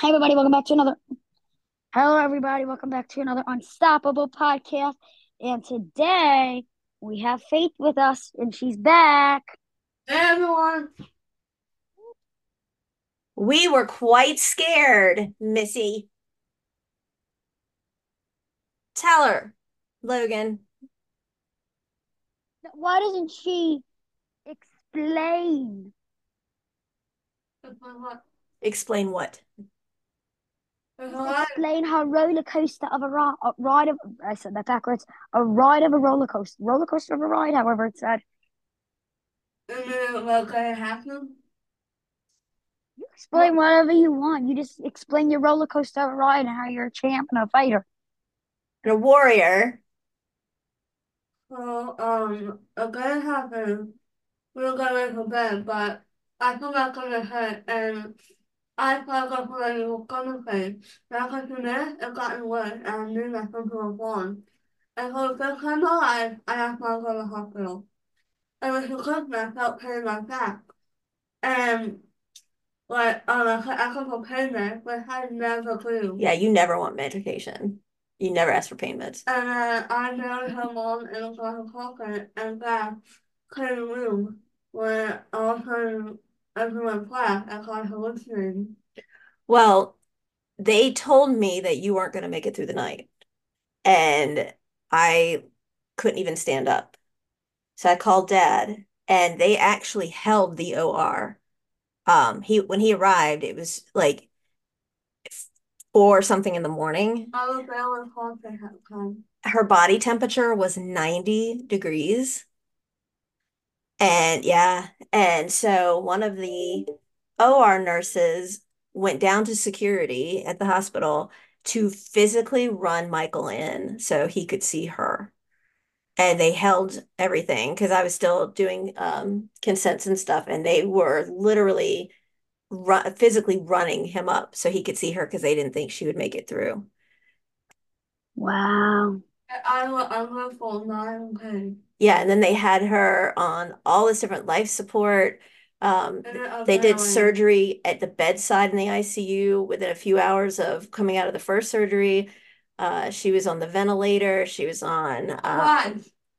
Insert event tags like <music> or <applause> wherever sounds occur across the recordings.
Hi, everybody. Welcome back to another. Hello, everybody. Welcome back to another Unstoppable podcast. And today we have Faith with us, and she's back. Hey, everyone. We were quite scared, Missy. Tell her, Logan. Why doesn't she explain? Explain what? Explain her roller coaster of a ride, a ride of. I said that backwards. A ride of a roller coaster, roller coaster of a ride. However, it's said. And then what gonna happen? You explain whatever you want. You just explain your roller coaster of a ride and how you're a champ and a fighter. And a warrior. So, um, what's gonna happen? We're going to bed, but I feel like I'm gonna hurt, and I felt like when you were gonna say, now because from there, it got worse, and I knew that something was wrong. And so the first time in my life, I asked go to the hospital. And she cooked me, I felt pain in my back. And like, um, I could, I could feel pain there, but I never clue. Yeah, you never want medication. You never ask for pain meds. And then I married her mom and it was like a coffin and dad came in the room where all of a went black I started hallucinating. Well, they told me that you weren't going to make it through the night. And I couldn't even stand up. So I called dad and they actually held the OR. Um, he when he arrived, it was like four something in the morning. I was there with Jose at. Her body temperature was 90 degrees. And yeah, and so one of the OR nurses went down to security at the hospital to physically run Michael in so he could see her. And they held everything because I was still doing um, consents and stuff, and they were literally ru- physically running him up so he could see her because they didn't think she would make it through. Wow. I was I was for nine okay. Yeah, and then they had her on all this different life support. Um, they did surgery at the bedside in the ICU within a few hours of coming out of the first surgery. Uh, she was on the ventilator. She was on, uh,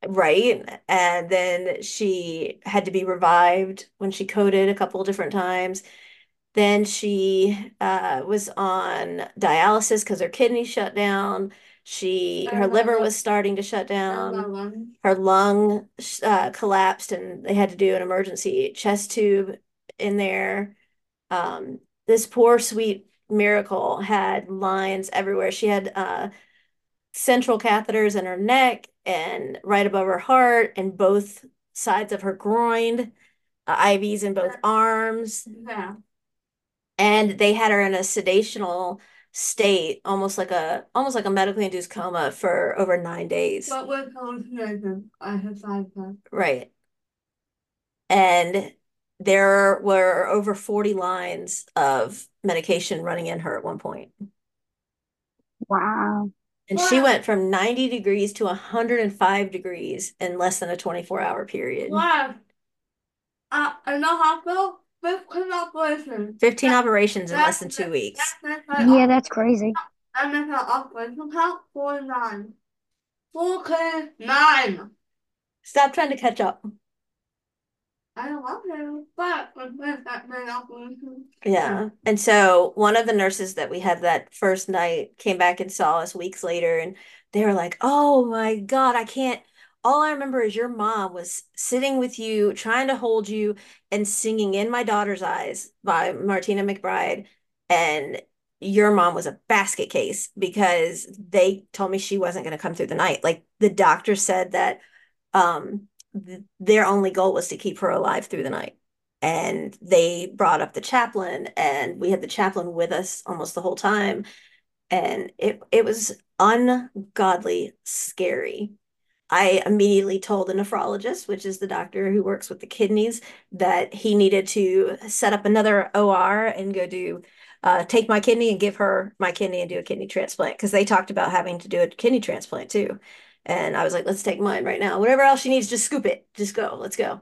right? And then she had to be revived when she coded a couple of different times. Then she uh, was on dialysis because her kidney shut down. She, her liver was starting to shut down her lung uh, collapsed and they had to do an emergency chest tube in there. Um, this poor sweet miracle had lines everywhere. She had uh, central catheters in her neck and right above her heart and both sides of her groin, uh, IVs in both arms. Yeah. And they had her in a sedational state, almost like a almost like a medically induced coma for over nine days. But with hallucination, I had side effects. Right. And there were over 40 lines of medication running in her at one point. Wow. And she went from 90 degrees to 105 degrees in less than a 24 hour period. What? Uh, in the hospital, fifteen operations. 15 operations in less than two weeks. That's my Yeah, that's crazy. And then her operation count forty-nine. Four nine. Stop trying to catch up. I love you, but with that many operations. Yeah. And so one of the nurses that we had that first night came back and saw us weeks later and they were like, "Oh my God, I can't all I remember is your mom was sitting with you, trying to hold you and singing In My Daughter's Eyes by Martina McBride. And your mom was a basket case because they told me she wasn't going to come through the night. Like the doctor said that um th- their only goal was to keep her alive through the night and they brought up the chaplain and we had the chaplain with us almost the whole time and it it was ungodly scary I immediately told the nephrologist, which is the doctor who works with the kidneys, that he needed to set up another OR and go do uh, take my kidney and give her my kidney and do a kidney transplant because they talked about having to do a kidney transplant too. And I was like, let's take mine right now. Whatever else she needs, just scoop it. Just go. Let's go.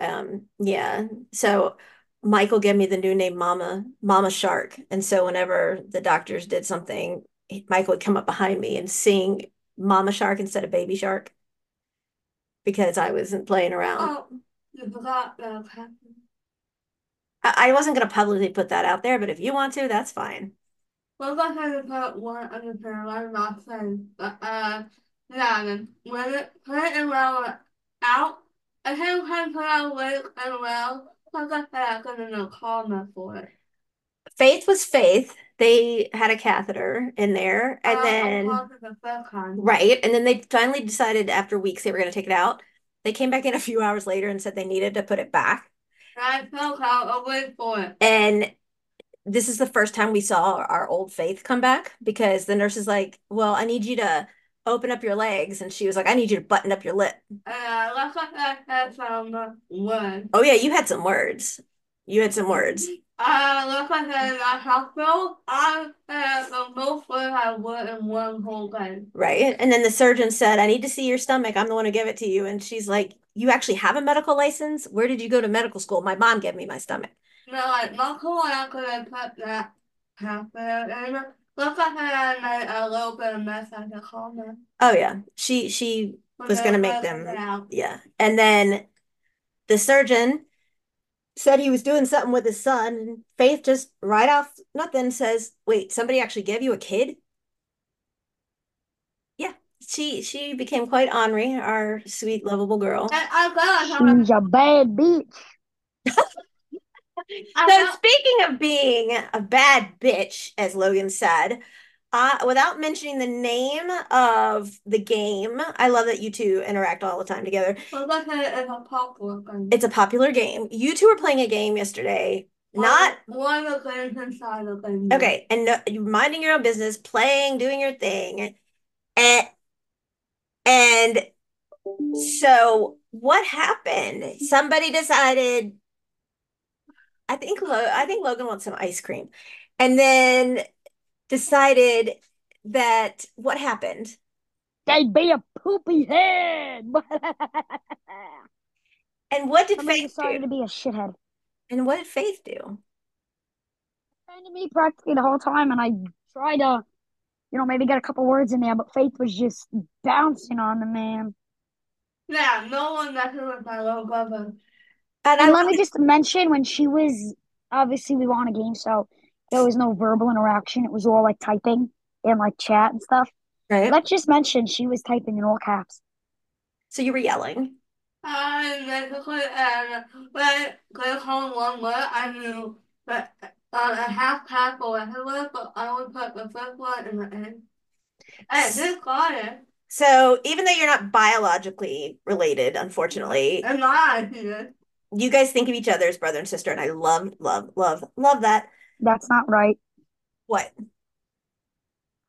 Um, yeah. So Michael gave me the new name Mama, Mama Shark. And so whenever the doctors did something, Michael would come up behind me and sing Mama Shark instead of Baby Shark because I wasn't playing around. Oh, you forgot happened. I, I wasn't going to publicly put that out there, but if you want to, that's fine. We're going to put one under not saying, but uh, yeah, then when it put it in well out, I think I put out weight and well, because I said going to call me for it. Faith was Faith. They had a catheter in there, and Uh, then the right, and then they finally decided after weeks they were going to take it out. They came back in a few hours later and said they needed to put it back. I felt a wait for it. And this is the first time we saw our old Faith come back because the nurse is like, "Well, I need you to open up your legs," and she was like, "I need you to button up your lip." And I left like I had some words. Oh yeah, you had some words. You had some words. Uh, I left like I in the hospital. I had the most I would in one whole day. Right. And then the surgeon said, I need to see your stomach. I'm the one who gave it to you. And she's like, You actually have a medical license? Where did you go to medical school? My mom gave me my stomach. Know, like not cool I could have put that half look like I made a little bit of mess at the corner. Oh yeah. She she was gonna make them yeah. And then the surgeon said he was doing something with his son, and Faith just right off nothing says, Wait, somebody actually gave you a kid? Yeah. She she became quite ornery, our sweet, lovable girl. And I got She's a bad bitch. <laughs> So speaking of being a bad bitch, as Logan said, uh, without mentioning the name of the game, I love that you two interact all the time together. Look like it's a popcorn. It's a popular game. You two were playing a game yesterday. Not one of the things inside the thing. okay, and no, minding your own business, playing, doing your thing, and and so what happened? Somebody decided. I think Lo I think Logan wants some ice cream, and then decided that what happened? They'd be a poopy head. <laughs> And what did Somebody Faith decided to do? be a shithead. And what did Faith do? to me practically the whole time, and I tried to, you know, maybe get a couple words in there, but Faith was just bouncing on the man. Yeah, no one messes with my little brother. And I And let me just mention when she was obviously we won a game, so there was no verbal interaction. It was all like typing and like chat and stuff. right? Let's just mention she was typing in all caps. So you were yelling. And basically, and when they called one word, I knew that uh, a half pass or a word, but I would put the first one in the end. And this got it. So even though you're not biologically related, unfortunately, And my idea. you guys think of each other as brother and sister, and I love, love, love, love that. That's not right. What?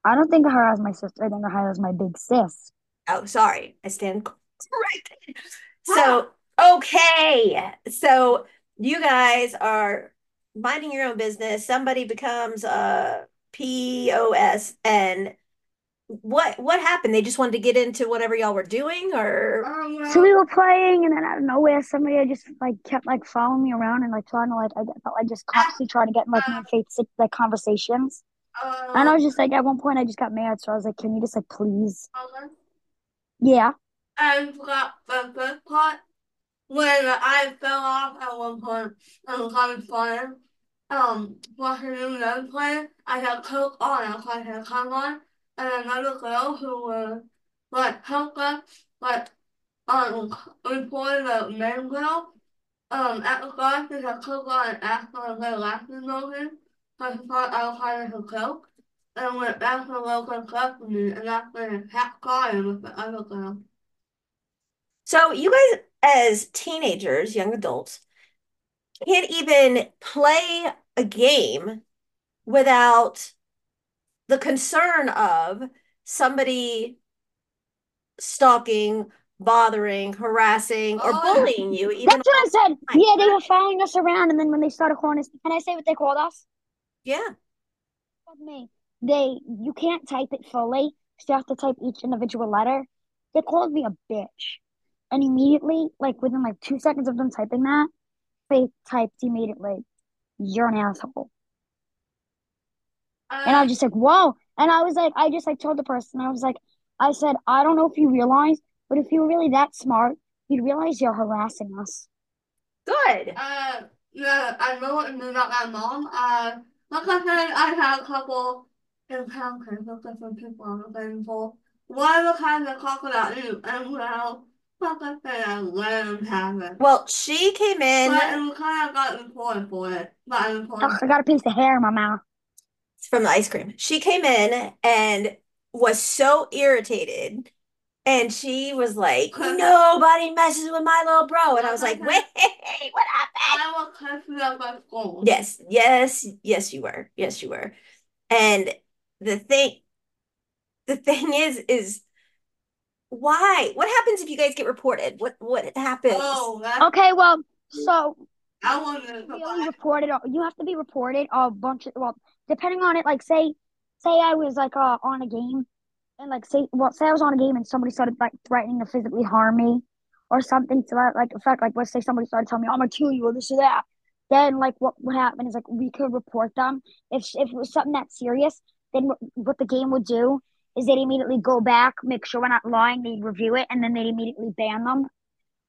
I don't think of her as my sister. I think of her as my big sis. Oh, sorry. I stand corrected. <laughs> So, okay. So you guys are minding your own business. Somebody becomes a POS and what what happened? They just wanted to get into whatever y'all were doing or Um, So we were playing, and then out of nowhere, somebody just like kept like following me around and like trying to like I felt like just constantly trying to get in, like me and Faith like conversations. And I was just like at one point I just got mad, so I was like, "Can you just like please?" um, Yeah. I forgot the first part when I fell off at one point and was having fun. Um, watching another player, I had Coke on, I was had Coke on, and another girl who like helped us, like um reported main girl. Um, at the had Coke on and her to get lashes open. So she thought hiding her Coke. And went back to local for me, and when I kept crying with the other girl. so you guys as teenagers, young adults, can't even play a game without the concern of somebody stalking, bothering, harassing, or Oh. bullying you, even That's what I said. Right. Yeah, they were following us around, and then when they started calling us, can I say what they called us? yeah. Me. They, you can't type it fully, so you have to type each individual letter. They called me a bitch, and immediately, like within like two seconds of them typing that, they typed immediately, "You're an asshole," Uh, and I was just like, "Whoa!" And I was like, I just like told the person, I was like, I said, I don't know if you realize, but if you were really that smart, you'd realize you're harassing us. Good. Uh, yeah, I know what you mean about my mom. Uh, like I said, I had a couple encounters with different people on the game for. One of the kind I talked about you, and well, like I said, I let him have it. Well, she came in But we kind of got reported for it. Not reported. Ugh, I got a piece of hair in my mouth. From the ice cream. She came in and was so irritated. And she was like, nobody messes with my little bro. And I was like, <laughs> wait, what happened? I was confused about school. Yes, yes, yes, you were. Yes, you were. And the thing, the thing is, is why? What happens if you guys get reported? What what happens? Oh, Okay, well, so I wanted to be only reported. You have to be reported a bunch of well, depending on it. Like, say, say I was like uh, on a game, and like say, well, say I was on a game and somebody started like threatening to physically harm me, or something to that like effect. Like, let's say somebody started telling me I'm gonna kill you or this or that. Then like what would happen is like we could report them if if it was something that serious. Then what, the game would do is they'd immediately go back, make sure we're not lying, they'd review it, and then they'd immediately ban them.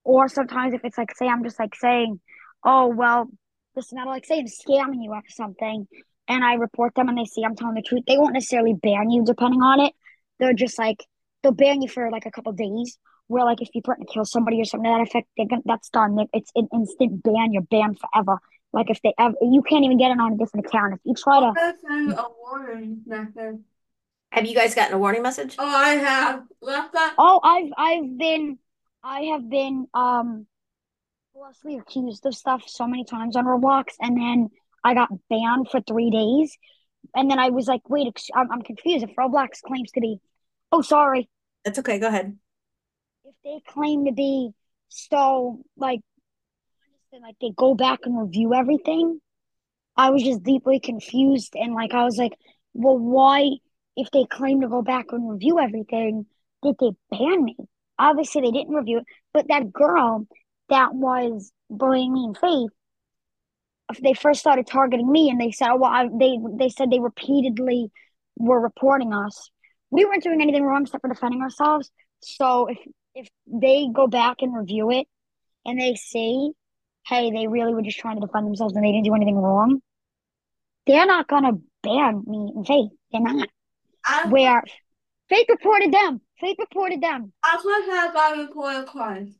Or sometimes if it's like, say, I'm just like saying, oh, well, this is not like saying scamming you or something, and I report them and they see I'm telling the truth, they won't necessarily ban you depending on it. They're just like, they'll ban you for like a couple days. Where like if you threaten to kill somebody or something to that effect, they're gonna, that's done. It's an instant ban. You're banned forever. Like if they ever, you can't even get it on a different account. If you try to, Let's a warning message. Have you guys gotten a warning message? Oh, I have left that. oh, I've I've been, I have been um falsely accused of stuff so many times on Roblox, and then I got banned for three days, and then I was like, wait, I'm I'm confused. If Roblox claims to be, oh, sorry, That's okay. Go ahead. if they claim to be so like, like they go back and review everything, I was just deeply confused, and like I was like, well, why, if they claim to go back and review everything, did they ban me? Obviously, they didn't review it, but that girl that was bullying me in faith, they first started targeting me, and they said, oh, well, I, they they said they repeatedly were reporting us. We weren't doing anything wrong except for defending ourselves. So if if they go back and review it, and they see, hey, they really were just trying to defend themselves and they didn't do anything wrong, they're not gonna ban me in faith. They're not. I, Where Faith reported them. Faith reported them. I could have got reported twice.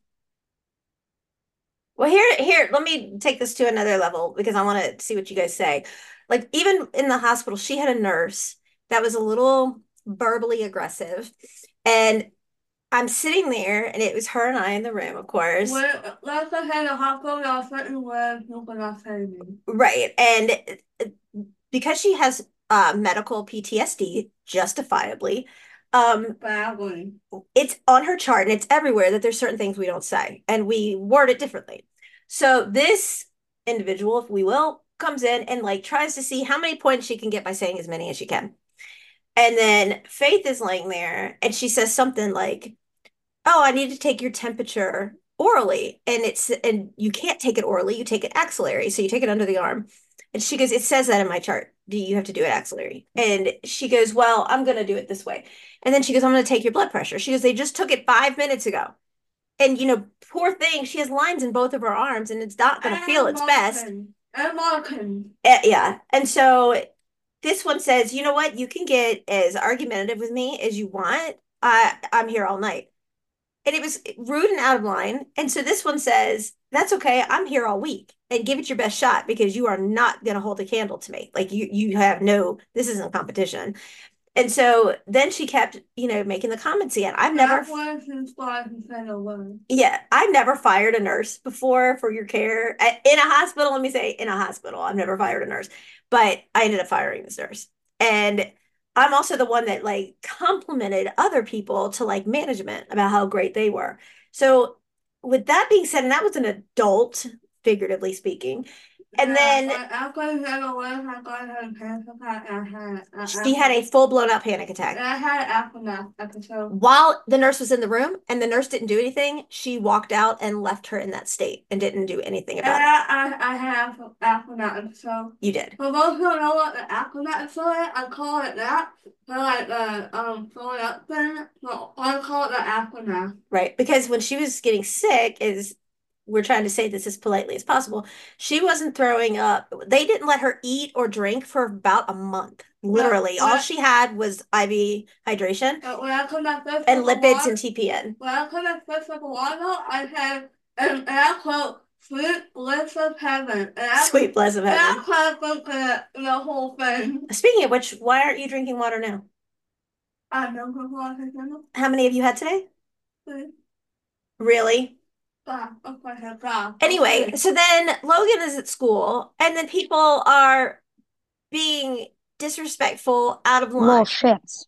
Well, here, here, let me take this to another level because I want to see what you guys say. Like, even in the hospital, she had a nurse that was a little verbally aggressive. And I'm sitting there, and it was her and I in the room, of course. Let's say the hospital, there are certain words you me. Right. And because she has uh, medical PTSD, justifiably, um, Badly. it's on her chart and it's everywhere that there's certain things we don't say and we word it differently. So this individual, if we will, comes in and like tries to see how many points she can get by saying as many as she can. And then Faith is laying there and she says something like, Oh, I need to take your temperature orally. And it's and you can't take it orally, you take it axillary. So you take it under the arm. And she goes, It says that in my chart. Do you have to do it axillary? And she goes, Well, I'm gonna do it this way. And then she goes, I'm going to take your blood pressure. She goes, They just took it five minutes ago. And, you know, poor thing, she has lines in both of her arms and it's not going to feel its best. And Martin. Uh, yeah. And so this one says, You know what? You can get as argumentative with me as you want. I, I'm here all night. And it was rude and out of line. And so this one says, That's okay. I'm here all week and give it your best shot because you are not going to hold a candle to me. Like you, you have no, this isn't competition. And so then she kept, you know, making the comments again. I've never, That was inspired to say the yeah, I've never fired a nurse before for your care in a hospital. Let me say, in a hospital, I've never fired a nurse, but I ended up firing this nurse. And I'm also the one that like complimented other people to like management about how great they were. So with that being said, and that was an adult, figuratively speaking, And then she had a full blown out panic attack. I had an. While the nurse was in the room and the nurse didn't do anything, she walked out and left her in that state and didn't do anything about it. I, I, had aftermath episode. You did. For those who don't know what the episode is, I call it that. For like the um throwing up thing, so I call it the aftermath. Right. Because when she was getting sick, is we're trying to say this as politely as possible. She wasn't throwing up. They didn't let her eat or drink for about a month. Literally. Yeah, All she had was IV hydration uh, But when I come back first and lipids water- and TPN. When I come back first of water, I had and, and I quote sweet bliss of heaven. And I Sweet bless of and I quote the, whole thing. Speaking of which, why aren't you drinking water now? I don't I said. How many have you had today? But, Really? But, okay, but, Anyway, okay. so then Logan is at school, and then people are being disrespectful out of line. Little shits.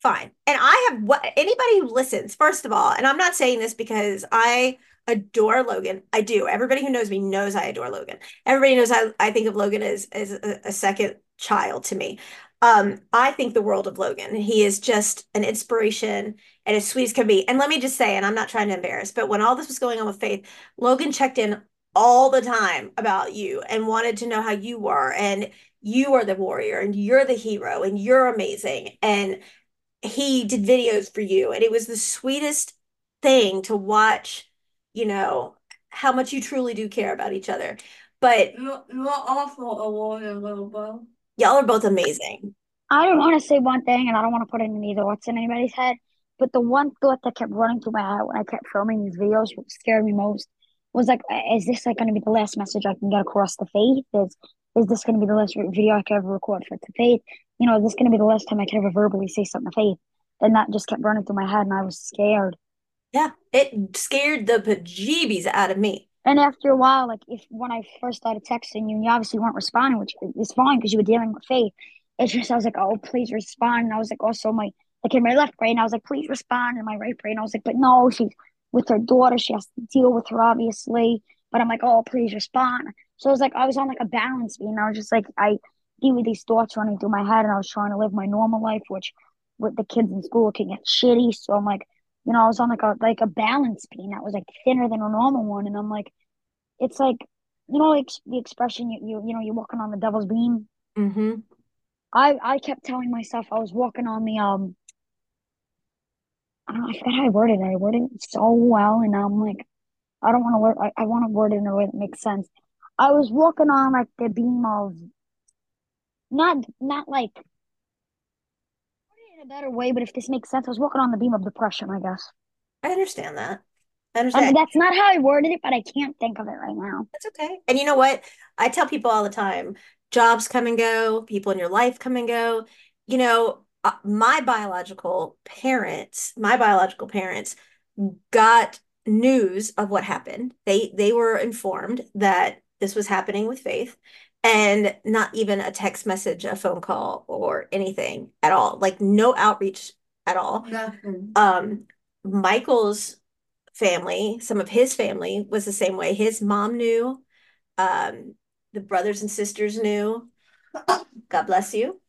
Fine. And I have what anybody who listens, first of all, and I'm not saying this because I adore Logan. I do. Everybody who knows me knows I adore Logan. Everybody knows I, I think of Logan as, as a, a second child to me. Um, I think the world of Logan. He is just an inspiration and as sweet as can be. And let me just say, and I'm not trying to embarrass, but when all this was going on with Faith, Logan checked in all the time about you and wanted to know how you were. And you are the warrior and you're the hero and you're amazing. And he did videos for you. And it was the sweetest thing to watch, you know, how much you truly do care about each other. But You're, you're also a warrior, little bro. y'all are both amazing. I don't want to say one thing, and I don't want to put in either what's in anybody's head. But the one thought that kept running through my head when I kept filming these videos, what scared me most, was like, is this like going to be the last message I can get across to Faith? Is is this going to be the last video I can ever record for to Faith? You know, is this going to be the last time I can ever verbally say something to Faith? And that just kept running through my head, and I was scared. Yeah, it scared the bejeebies out of me. And after a while, like if when I first started texting you, and you obviously weren't responding, which is fine because you were dealing with Faith. It's just I was like, oh, please respond. And I was like, also my like in my left brain, I was like, please respond. In my right brain, I was like, but no, she's with her daughter. She has to deal with her, obviously. But I'm like, oh, please respond. So it was like I was on like a balance beam. I was just like, I deal with these thoughts running through my head, and I was trying to live my normal life, which with the kids in school can get shitty. So I'm like, you know, I was on like a like a balance beam that was like thinner than a normal one, and I'm like, it's like, you know, like the expression you you you know, you're walking on the devil's beam. Mm-hmm. I I kept telling myself I was walking on the um. I don't know. I forgot how I worded it. I worded it so well, and I'm like, I don't want to word. I, I want to word it in a way that makes sense. I was walking on like the beam of, not not like, put it in a better way. But if this makes sense, I was walking on the beam of depression. I guess. I understand that. I I mean, understand. that's not how I worded it, but I can't think of it right now. That's okay. And you know what? I tell people all the time, jobs come and go, people in your life come and go. You know, uh, my biological parents, my biological parents got news of what happened. They they were informed that this was happening with Faith and not even a text message, a phone call or anything at all. Like no outreach at all. Nothing. Um, Michael's family, some of his family was the same way. His mom knew, um, the brothers and sisters knew. <coughs> God bless you.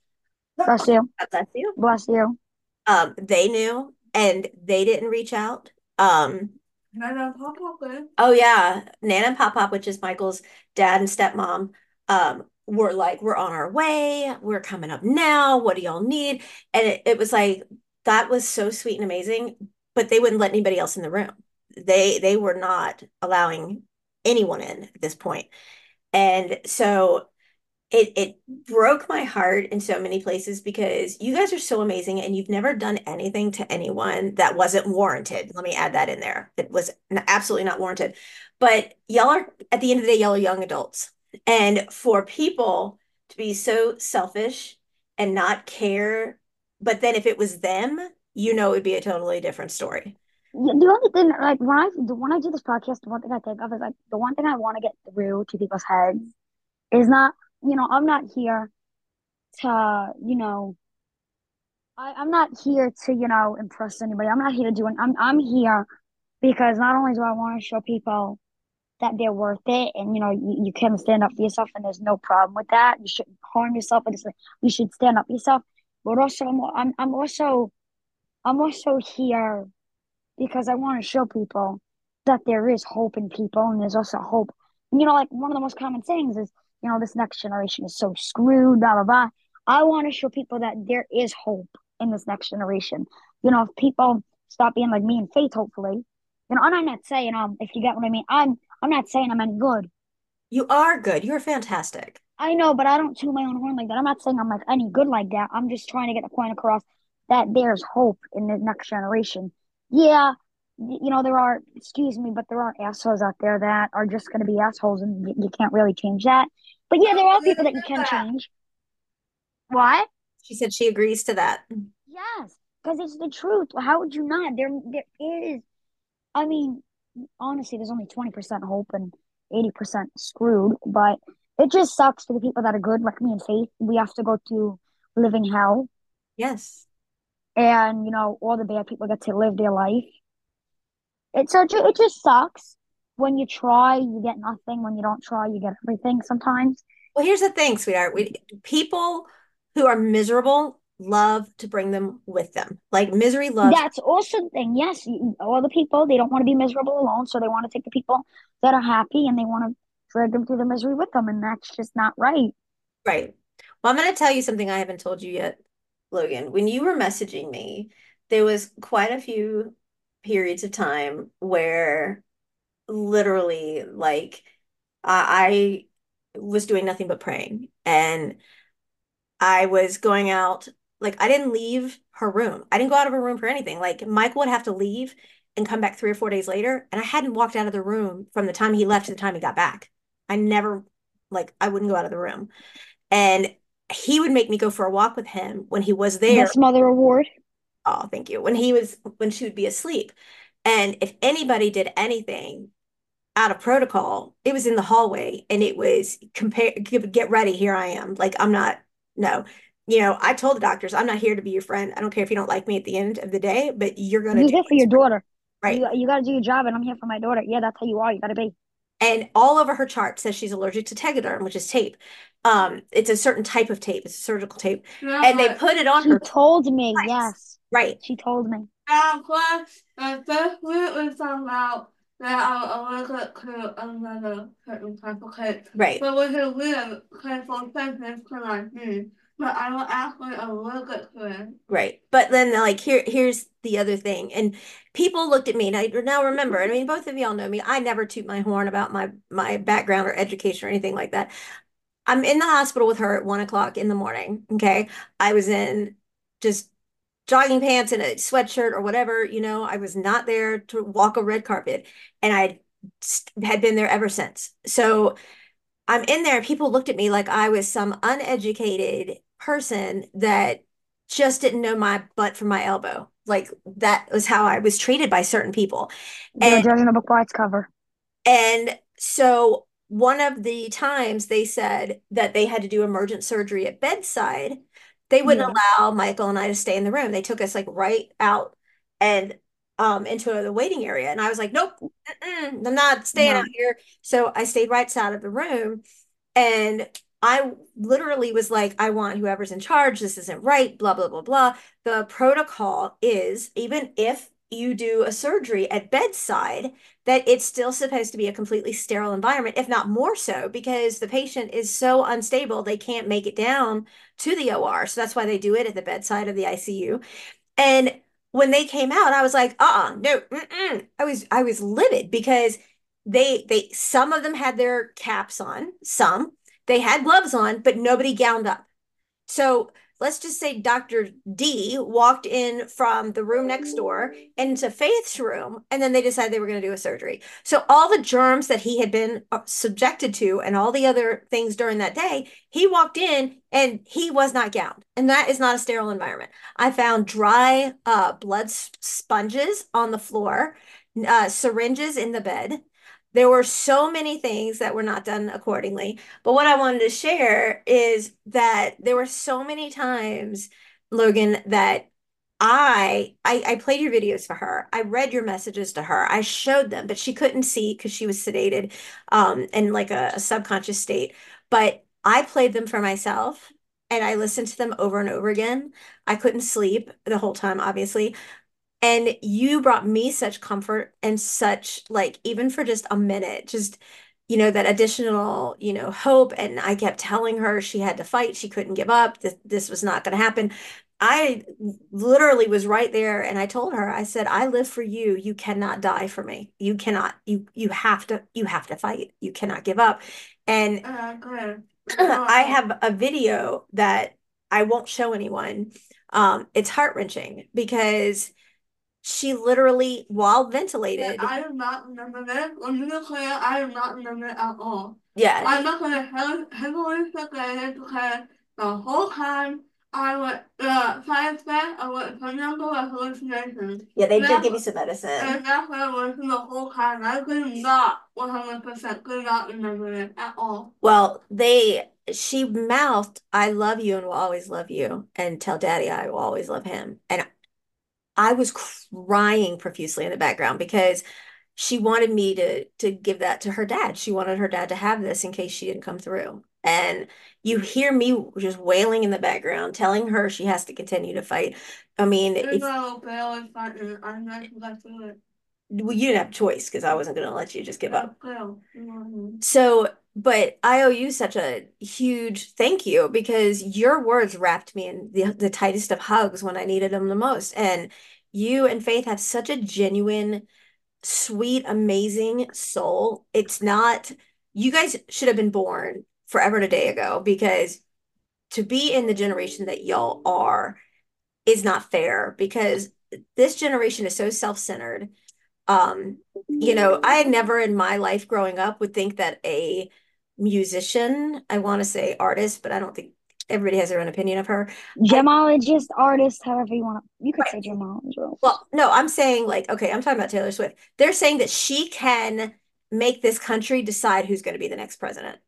Bless you. God bless you. Bless you. Um, they knew and they didn't reach out. Um, No, no, Papa good. oh yeah, Nana and Pop Pop, which is Michael's dad and stepmom, um, were like, we're on our way, we're coming up now. What do y'all need? And it, it was like that was so sweet and amazing, but they wouldn't let anybody else in the room. They they were not allowing anyone in at this point. And so it it broke my heart in so many places because you guys are so amazing and you've never done anything to anyone that wasn't warranted. Let me add that in there. It was absolutely not warranted. But y'all are at the end of the day, y'all are young adults. And for people to be so selfish and not care, but then if it was them, you know it would be a totally different story. Yeah, the only thing, like when I when I do this podcast, the one thing I think of is like the one thing I want to get through to people's heads is not, you know, I'm not here to, you know, I, I'm not here to, you know, impress anybody. I'm not here to do it. I'm I'm here because not only do I want to show people that they're worth it and you know you, you can stand up for yourself and there's no problem with that you shouldn't harm yourself but you should stand up for yourself but also I'm, I'm, I'm also i'm also here because i want to show people that there is hope in people and there's also hope you know like one of the most common things is you know this next generation is so screwed blah blah blah i want to show people that there is hope in this next generation you know if people stop being like me and faith hopefully you know, and I'm not saying um if you get what I mean. I'm I'm not saying I'm any good. You are good. You're fantastic. I know, but I don't toot my own horn like that. I'm not saying I'm like any good like that. I'm just trying to get the point across that there's hope in the next generation. Yeah, you know there are. Excuse me, but there are assholes out there that are just going to be assholes, and you, you can't really change that. But yeah, there are people that you can change. What? She said she agrees to that. Yes, because it's the truth. How would you not? There, there is I mean, honestly, there's only 20% hope and 80% screwed, but it just sucks for the people that are good, like me and Faith. We have to go to living hell. Yes. And, you know, all the bad people get to live their life. It, so it just sucks. When you try, you get nothing. When you don't try, you get everything sometimes. Well, here's the thing, sweetheart. We, people who are miserable love to bring them with them. Like misery loves. That's also the thing. Yes, all the people they don't want to be miserable alone, so they want to take the people that are happy and they want to drag them through the misery with them, and that's just not right. Right. Well, I'm going to tell you something I haven't told you yet, Logan. When you were messaging me, there was quite a few periods of time where literally, like, I, I was doing nothing but praying and I was going out like I didn't leave her room. I didn't go out of her room for anything. Like Michael would have to leave and come back three or four days later, and I hadn't walked out of the room from the time he left to the time he got back. I never like I wouldn't go out of the room. And he would make me go for a walk with him when he was there. Best mother award. Oh, thank you. When he was when she would be asleep. And if anybody did anything out of protocol, it was in the hallway and it was compare get ready, here I am. Like I'm not no you know, I told the doctors, I'm not here to be your friend. I don't care if you don't like me at the end of the day, but you're going to. You're here for your daughter. Right. You, you got to do your job, and I'm here for my daughter. Yeah, that's how you are. You got to be. And all over her chart says she's allergic to Tegaderm, which is tape. Um, it's a certain type of tape. It's a surgical tape, and they put it on she her. told me, twice. yes. Right. She told me. Of course, the first week we found out that I was allergic to another certain type of tape. Right. But which is weird, for sentence, because I do. But I will actually a little bit to Right. But then like here here's the other thing. And people looked at me and I now remember, I mean, both of y'all know me. I never toot my horn about my my background or education or anything like that. I'm in the hospital with her at one o'clock in the morning. Okay. I was in just jogging pants and a sweatshirt or whatever, you know, I was not there to walk a red carpet and I had been there ever since. So I'm in there, people looked at me like I was some uneducated person that just didn't know my butt from my elbow. Like that was how I was treated by certain people. You're and, judging a book by its cover. And so one of the times they said that they had to do emergent surgery at bedside, they wouldn't yeah. allow Michael and I to stay in the room. They took us like right out and um into the waiting area and I was like nope I'm not staying no. out here so I stayed right side of the room and I literally was like, I want whoever's in charge. This isn't right, blah, blah, blah, blah. The protocol is even if you do a surgery at bedside, that it's still supposed to be a completely sterile environment, if not more so, because the patient is so unstable, they can't make it down to the OR. So that's why they do it at the bedside of the ICU. And when they came out, I was like, uh-uh, no, mm-mm. I was I was livid because they they some of them had their caps on, some they had gloves on, but nobody gowned up. So let's just say Dr. D walked in from the room next door into Faith's room, and then they decided they were going to do a surgery. So all the germs that he had been uh, subjected to and all the other things during that day, he walked in and he was not gowned. And that is not a sterile environment. I found dry uh, blood sponges on the floor, uh, syringes in the bed. There were so many things that were not done accordingly. But what I wanted to share is that there were so many times, Logan, that I, I I played your videos for her. I read your messages to her. I showed them, but she couldn't see because she was sedated, um, in like a, a subconscious state. But I played them for myself and I listened to them over and over again. I couldn't sleep the whole time, obviously. And you brought me such comfort and such like even for just a minute, just you know that additional, you know, hope. And I kept telling her she had to fight, she couldn't give up, this this was not going to happen. I literally was right there and I told her, I said, I live for you. You cannot die for me. You cannot, you you have to, you have to fight. You cannot give up. And Uh, good. <clears throat> I have a video that I won't show anyone. Um, it's heart-wrenching because she literally, while ventilated, I do not remember this. Let me be clear, I do not remember it at all. yeah, I'm not gonna heavily, heavily speculated because the whole time I was the side effect I was remember was hallucinations. yeah, they did give you some medicine. And that's what I was the whole time. I could not 100% could not remember it at all. Well, they, she mouthed, I love you and will always love you, and tell daddy I will always love him. And I was crying profusely in the background because she wanted me to to give that to her dad. She wanted her dad to have this in case she didn't come through. And you hear me just wailing in the background, telling her she has to continue to fight. I mean, if, no bail is fighting. I'm not gonna do it. well, you didn't have a choice because I wasn't going to let you just give up. Bail. You know what I mean? So, but I owe you such a huge thank you because your words wrapped me in the, the tightest of hugs when I needed them the most. And you and Faith have such a genuine, sweet, amazing soul. It's not, you guys should have been born forever and a day ago because to be in the generation that y'all are is not fair because this generation is so self-centered. Um, you know, I never in my life growing up would think that a musician, I want to say artist, but I don't think everybody has their own opinion of her. Gemologist, artist, however you want to. You could say gemologist. Well, no, I'm saying like, okay, I'm talking about Taylor Swift. They're saying that she can make this country decide who's going to be the next president.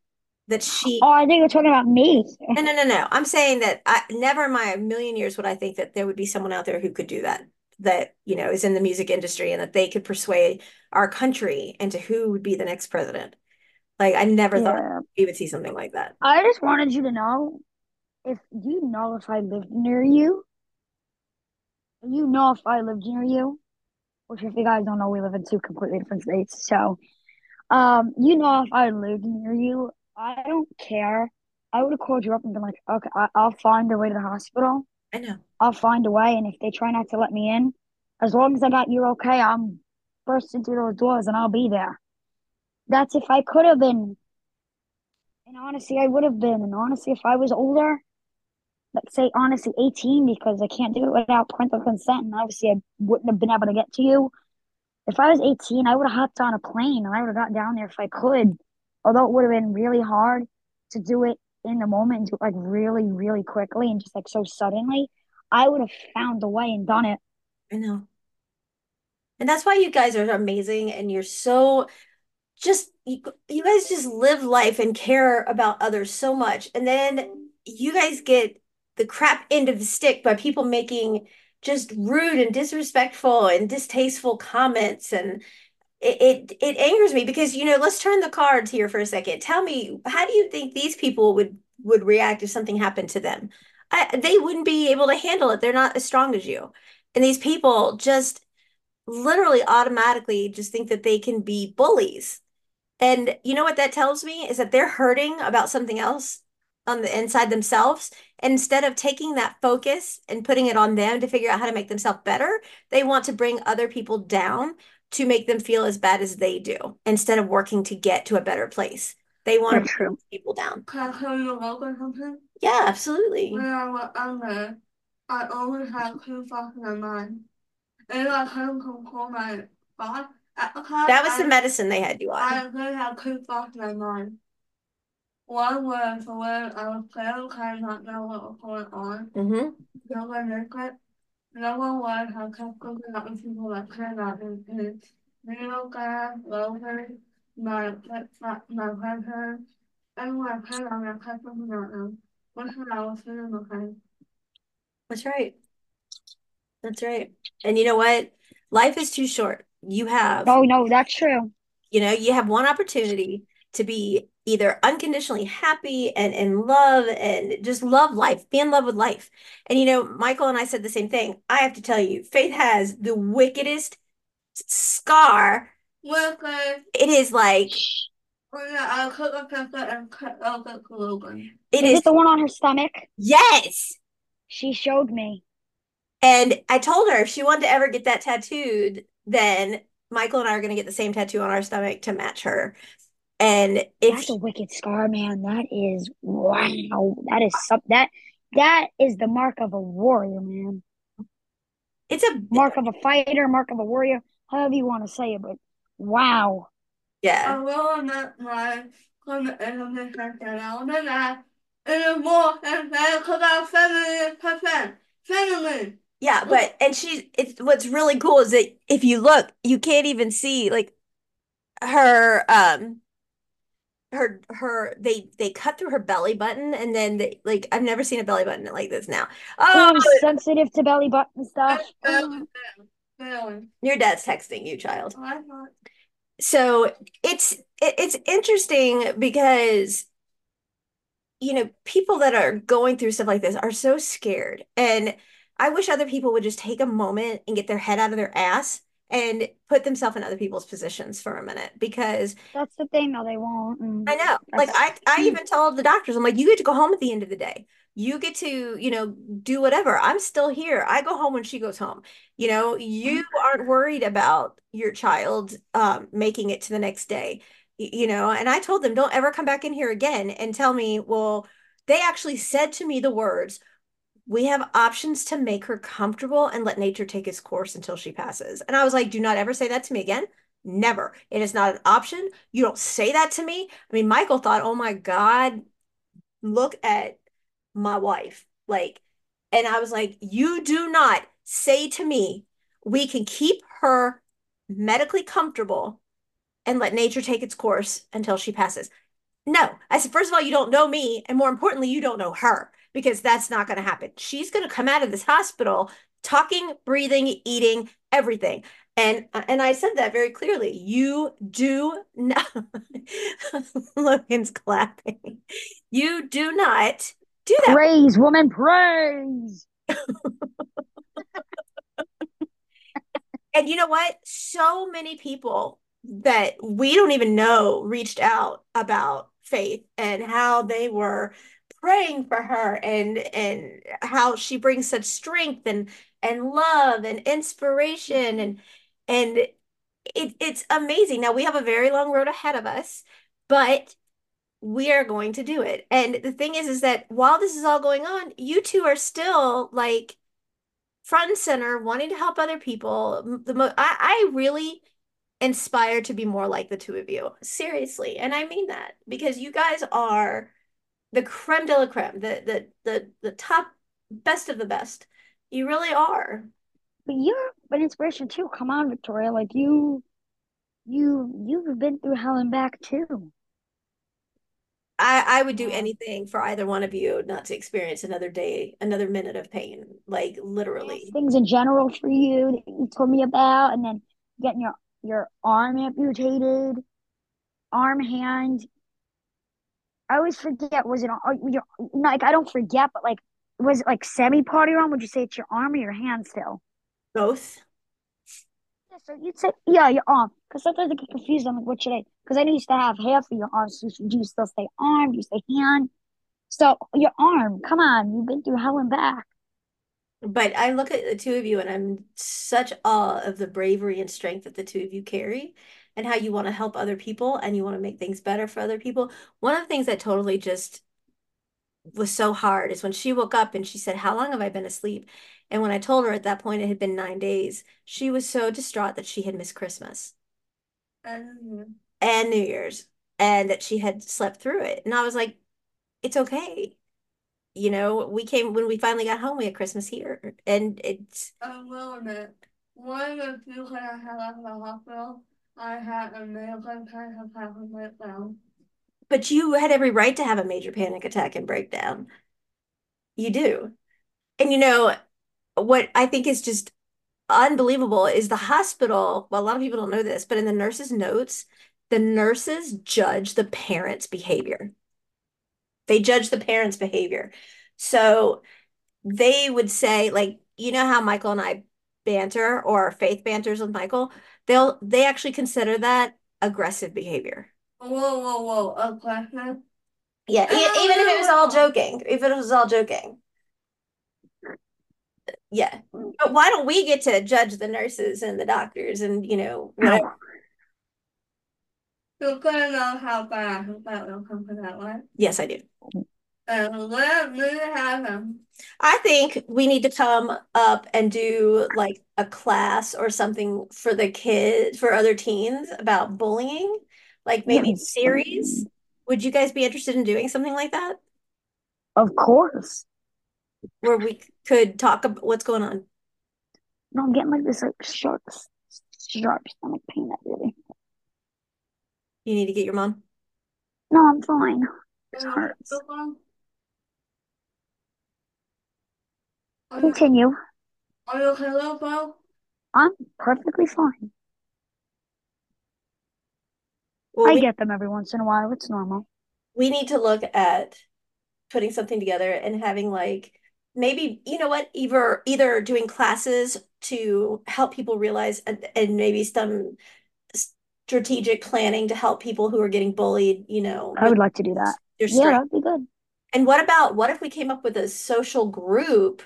That she, oh, I think you're talking about me. no, no, no, no. I'm saying that I never in my million years would I think that there would be someone out there who could do that. That, you know, is in the music industry and that they could persuade our country into who would be the next president. Like, I never thought Yeah. we would see something like that. I just wanted you to know if you know if I lived near you. You know if I lived near you, which if you guys don't know, we live in two completely different states. So, um, you know if I lived near you, I don't care. I would have called you up and been like, okay, I I'll find a way to the hospital. I know. I'll find a way. And if they try not to let me in, as long as I got you okay, I'm bursting through those doors and I'll be there. That's if I could have been. And honestly, I would have been. And honestly, if I was older, like say honestly 18, because I can't do it without parental consent, and obviously I wouldn't have been able to get to you. If I was 18, I would have hopped on a plane and I would have got down there if I could. Although it would have been really hard to do it in the moment and do it like really, really quickly and just like so suddenly, I would have found a way and done it. I know. And that's why you guys are amazing and you're so just you, you guys just live life and care about others so much. And then you guys get the crap end of the stick by people making just rude and disrespectful and distasteful comments. And it, it it angers me because you know let's turn the cards here for a second. Tell me how do you think these people would would react if something happened to them? I, they wouldn't be able to handle it. They're not as strong as you. And these people just literally automatically just think that they can be bullies and you know what that tells me is that they're hurting about something else on the inside themselves. And instead of taking that focus and putting it on them to figure out how to make themselves better, they want to bring other people down to make them feel as bad as they do instead of working to get to a better place. They want That's to true. bring people down. Can I tell you a joke or something? Yeah, absolutely. When I was younger, I always had two thoughts in my mind. And I couldn't control my thoughts. At That was the medicine they had you on. I really had two thoughts in my mind. One was when I was playing kind of not know what was going on. hmm No one knew it. No one was I kept going out with people that cared about me. And Nino guy, Lover, my my my grandparents, everyone I cared about, I kept looking at them. One time I was sitting behind. That's right. That's right. And you know what? Life is too short. You have, Oh no, that's true. you know, you have one opportunity to be either unconditionally happy and in love and just love life, be in love with life. And you know, Michael and I said the same thing. I have to tell you, Faith has the wickedest scar. Worker, It is like oh yeah, I'll cook a pepper and cut out the Logan. it Is is it the one on her stomach? yes. She showed me. And I told her if she wanted to ever get that tattooed, then Michael and I are going to get the same tattoo on our stomach to match her. And if That's a wicked scar, man. That is wow. That is some that that is the mark of a warrior, man. it's a Mark of a fighter, mark of a warrior, however you want to say it, but wow. yeah, I will admit my comment is a out and that it is more than that because I'm feminine percent. Feminine. Yeah, but and she's it's what's really cool is that if you look, you can't even see like her um her her they they cut through her belly button and then they like I've never seen a belly button like this now. Oh, I'm sensitive to belly button stuff. <laughs> Feminine. Feminine. your dad's texting you, child. I So it's it, it's interesting because you know, people that are going through stuff like this are so scared. And I wish other people would just take a moment and get their head out of their ass and put themselves in other people's positions for a minute because That's the thing, though. They won't. and I know, like I I even tell the doctors, I'm like, you get to go home at the end of the day. You get to, you know, do whatever. I'm still here. I go home when she goes home. You know, you aren't worried about your child um, making it to the next day. You know, and I told them, don't ever come back in here again and tell me, well, they actually said to me the words, we have options to make her comfortable and let nature take its course until she passes. And I was like, do not ever say that to me again. Never. It is not an option. You don't say that to me. I mean, Michael thought, oh my God, look at my wife. Like, and I was like, you do not say to me, we can keep her medically comfortable and let nature take its course until she passes. No, I said, first of all, you don't know me. And more importantly, you don't know her because that's not going to happen. She's going to come out of this hospital talking, breathing, eating, everything. And uh, and I said that very clearly. You do not, <laughs> Logan's clapping. You do not do that. praise, woman, praise. And you know what? So many people that we don't even know reached out about Faith and how they were praying for her and and how she brings such strength and and love and inspiration and and it it's amazing. Now we have a very long road ahead of us, but we are going to do it. And the thing is is that while this is all going on, you two are still like front and center, wanting to help other people. The mo I, I really inspire to be more like the two of you. Seriously. And I mean that because you guys are the creme de la creme, the the the the top best of the best. You really are. But you're an inspiration too. Come on, Victoria. Like you, you, you've been through hell and back too. I I would do anything for either one of you not to experience another day, another minute of pain, like literally. things in general for you that you told me about, and then getting your your arm amputated, arm, hand. I always forget. Was it on oh, your like? I don't forget, but like, was it like semi party arm? Would you say it's your arm or your hand still? Both. Yeah, so you'd say yeah, your arm. Because sometimes I get confused. I'm like, what should I? Because I used to have half of your arm. So should you still say arm? Do you say hand? So your arm. Come on, you've been through hell and back. But I look at the two of you and I'm such awe of the bravery and strength that the two of you carry and how you want to help other people and you want to make things better for other people. One of the things that totally just was so hard is when she woke up and she said, How long have I been asleep? And when I told her at that point it had been nine days, she was so distraught that she had missed Christmas and and New Year's and that she had slept through it. And I was like, It's okay. You know, we came when we finally got home, we had Christmas here. And it's I will admit one of the few that I had left the hospital, I had a medical kind of happen right down. But you had every right to have a major panic attack and breakdown. You do. And you know, what I think is just unbelievable is the hospital, well, a lot of people don't know this, but in the nurses' notes, the nurses judge the parents' behavior. They judge the parents' behavior. So they would say, like, you know how Michael and I banter or Faith banters with Michael? They'll they actually consider that aggressive behavior. Whoa, whoa, whoa, aggressive? Yeah, e- oh, even if it was all joking, if it was all joking. Yeah. But why don't we get to judge the nurses and the doctors and, you know, whatever? Oh. You gonna know how bad feel will come to that way. Yes, I do. And let me have him. I think we need to come up and do like a class or something for the kids, for other teens about bullying, like maybe Yes. series. Would you guys be interested in doing something like that? Of course. Where we could talk about what's going on? No, I'm getting like this like sharp, sharp stomach pain that really. You need to get your mom. No, I'm fine. It Are you hurts. still on? Are you, Continue. are you okay, little bro? I'm perfectly fine. Well, I we, get them every once in a while. It's normal. we need to look at putting something together and having like maybe, you know what, either either doing classes to help people realize and, and maybe some strategic planning to help people who are getting bullied, you know, I would like to do that. Yeah, that'd be good. And what about what if we came up with a social group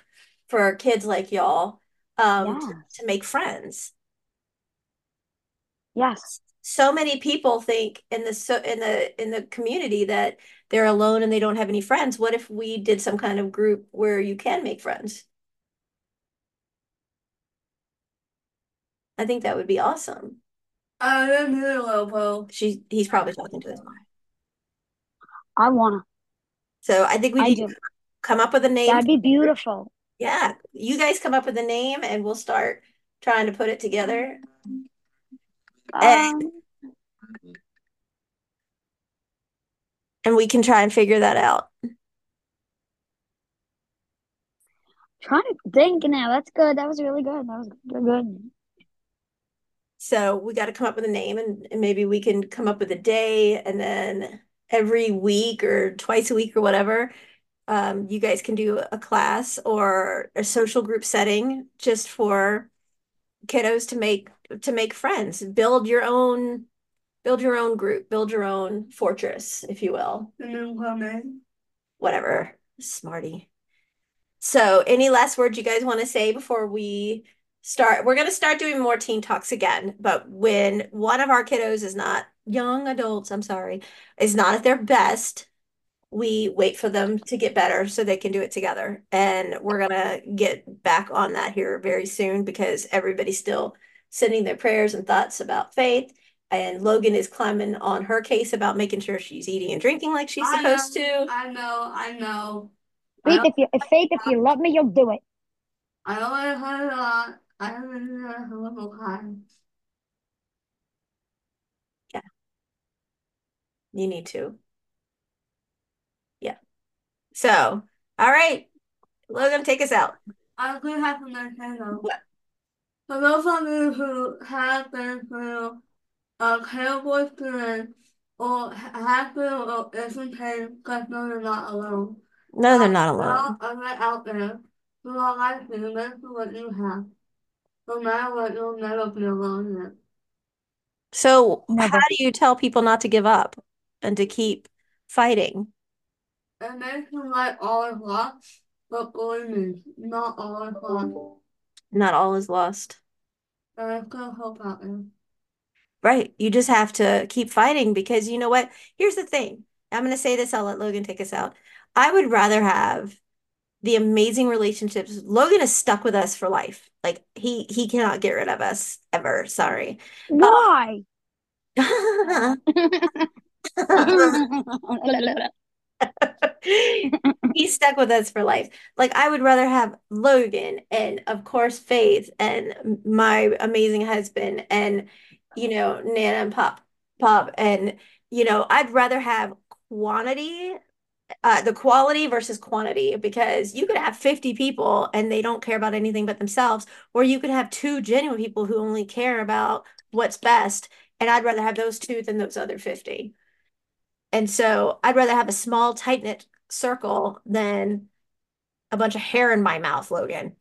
for kids like y'all um to, to make friends? Yes. So many people think in the so in the in the community that they're alone and they don't have any friends. What if we did some kind of group where you can make friends? I think that would be awesome. I didn't hear little bro. She he's probably talking to his mom. I wanna. So I think we I need do. to come up with a name. That'd be beautiful. Yeah, you guys come up with a name and we'll start trying to put it together. And Um, and we can try and figure that out. trying to think now. That's good. That was really good. That was good. good. So we got to come up with a name and, and maybe we can come up with a day and then every week or twice a week or whatever, um, you guys can do a class or a social group setting just for kiddos to make to make friends, build your own build your own group, build your own fortress, if you will. And then come in. Whatever, smarty. So, any last words you guys want to say before we start? We're going to start doing more teen talks again, but when one of our kiddos is not young adults, I'm sorry, is not at their best, we wait for them to get better so they can do it together. And we're going to get back on that here very soon because everybody's still sending their prayers and thoughts about faith. And Logan is climbing on her case about making sure she's eating and drinking like she's I supposed know, to. I know, I know. Faith, I, if you, if Faith, if you love me, you'll do it. I always heard a lot. I don't heard a little time. Yeah, you need to. Yeah. So, all right, Logan, take us out. I could have an antenna. What? For those of you who have been through a terrible experience or have been or is in pain, just know you're not alone. No, they're There not are alone. others out there who are like you, meant for what you have. No matter what, you'll never be alone in it. So, how do you tell people not to give up and to keep fighting? It makes you like all is lost, but believe me, not all is lost. Not all is lost. There is still hope out there. Right. You just have to keep fighting because you know what? Here's the thing. I'm going to say this, I'll let Logan take us out. I would rather have the amazing relationships. Logan is stuck with us for life. Like he he cannot get rid of us ever. Sorry. Why? He's stuck with us for life. Like I would rather have Logan and of course Faith and my amazing husband and you know Nana and Pop Pop and you know I'd rather have quantity uh, the quality versus quantity because you could have 50 people and they don't care about anything but themselves, or you could have two genuine people who only care about what's best. And I'd rather have those two than those other 50. And so I'd rather have a small, tight knit circle than a bunch of hair in my mouth, Logan.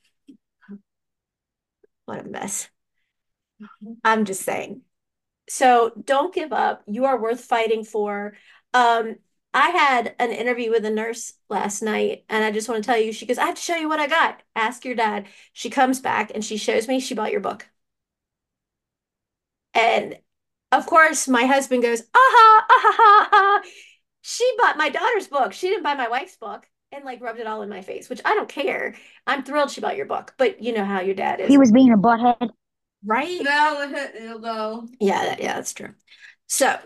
What a mess. I'm just saying. So don't give up. You are worth fighting for. Um, I had an interview with a nurse last night, and I just want to tell you, she goes, I have to show you what I got. Ask your dad. She comes back and she shows me she bought your book. And of course, my husband goes, aha, aha, aha, aha. She bought my daughter's book. She didn't buy my wife's book and like rubbed it all in my face, which I don't care. I'm thrilled she bought your book, but you know how your dad is. He was being a butthead. Right? Now let you go. Yeah, that, yeah, that's true. So,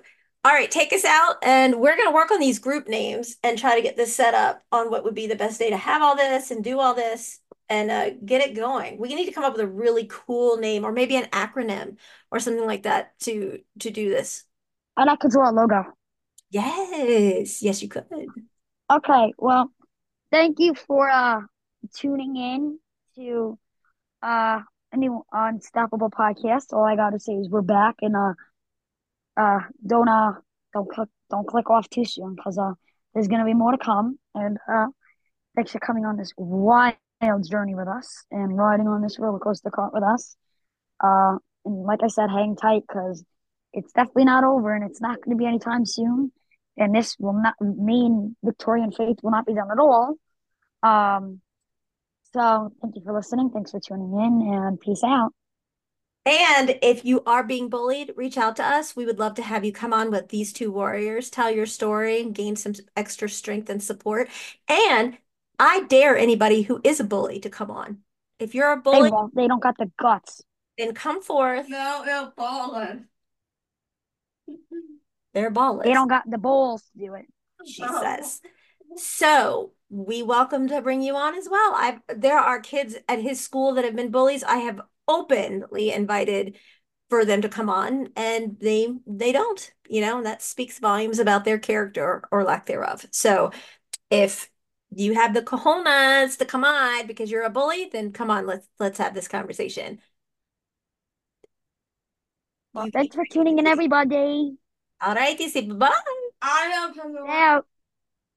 all right, take us out, and we're gonna work on these group names and try to get this set up on what would be the best day to have all this and do all this and uh, get it going. We need to come up with a really cool name or maybe an acronym or something like that to to do this. And I could draw a logo. Yes, yes, you could. Okay, well, thank you for uh tuning in to uh a new Unstoppable podcast. All I gotta say is we're back and uh uh don't uh don't click don't click off too soon because uh there's gonna be more to come and uh thanks for coming on this wild journey with us and riding on this roller coaster cart with us. Uh and like I said, hang tight because it's definitely not over and it's not gonna be anytime soon. And this will not mean Victorian faith will not be done at all. Um so thank you for listening. Thanks for tuning in and peace out. And if you are being bullied, reach out to us. We would love to have you come on with these two warriors, tell your story, and gain some extra strength and support. And I dare anybody who is a bully to come on. If you're a bully, they, they don't got the guts. Then come forth. No, they're balling. They're ballless. They don't got the balls to do it. Oh, she says. So we welcome to bring you on as well. I've there are kids at his school that have been bullies. I have openly invited for them to come on and they they don't you know and that speaks volumes about their character or lack thereof so if you have the cojones to come on because you're a bully then come on let's let's have this conversation. Well, thanks for tuning in everybody. All right you say bye I don't out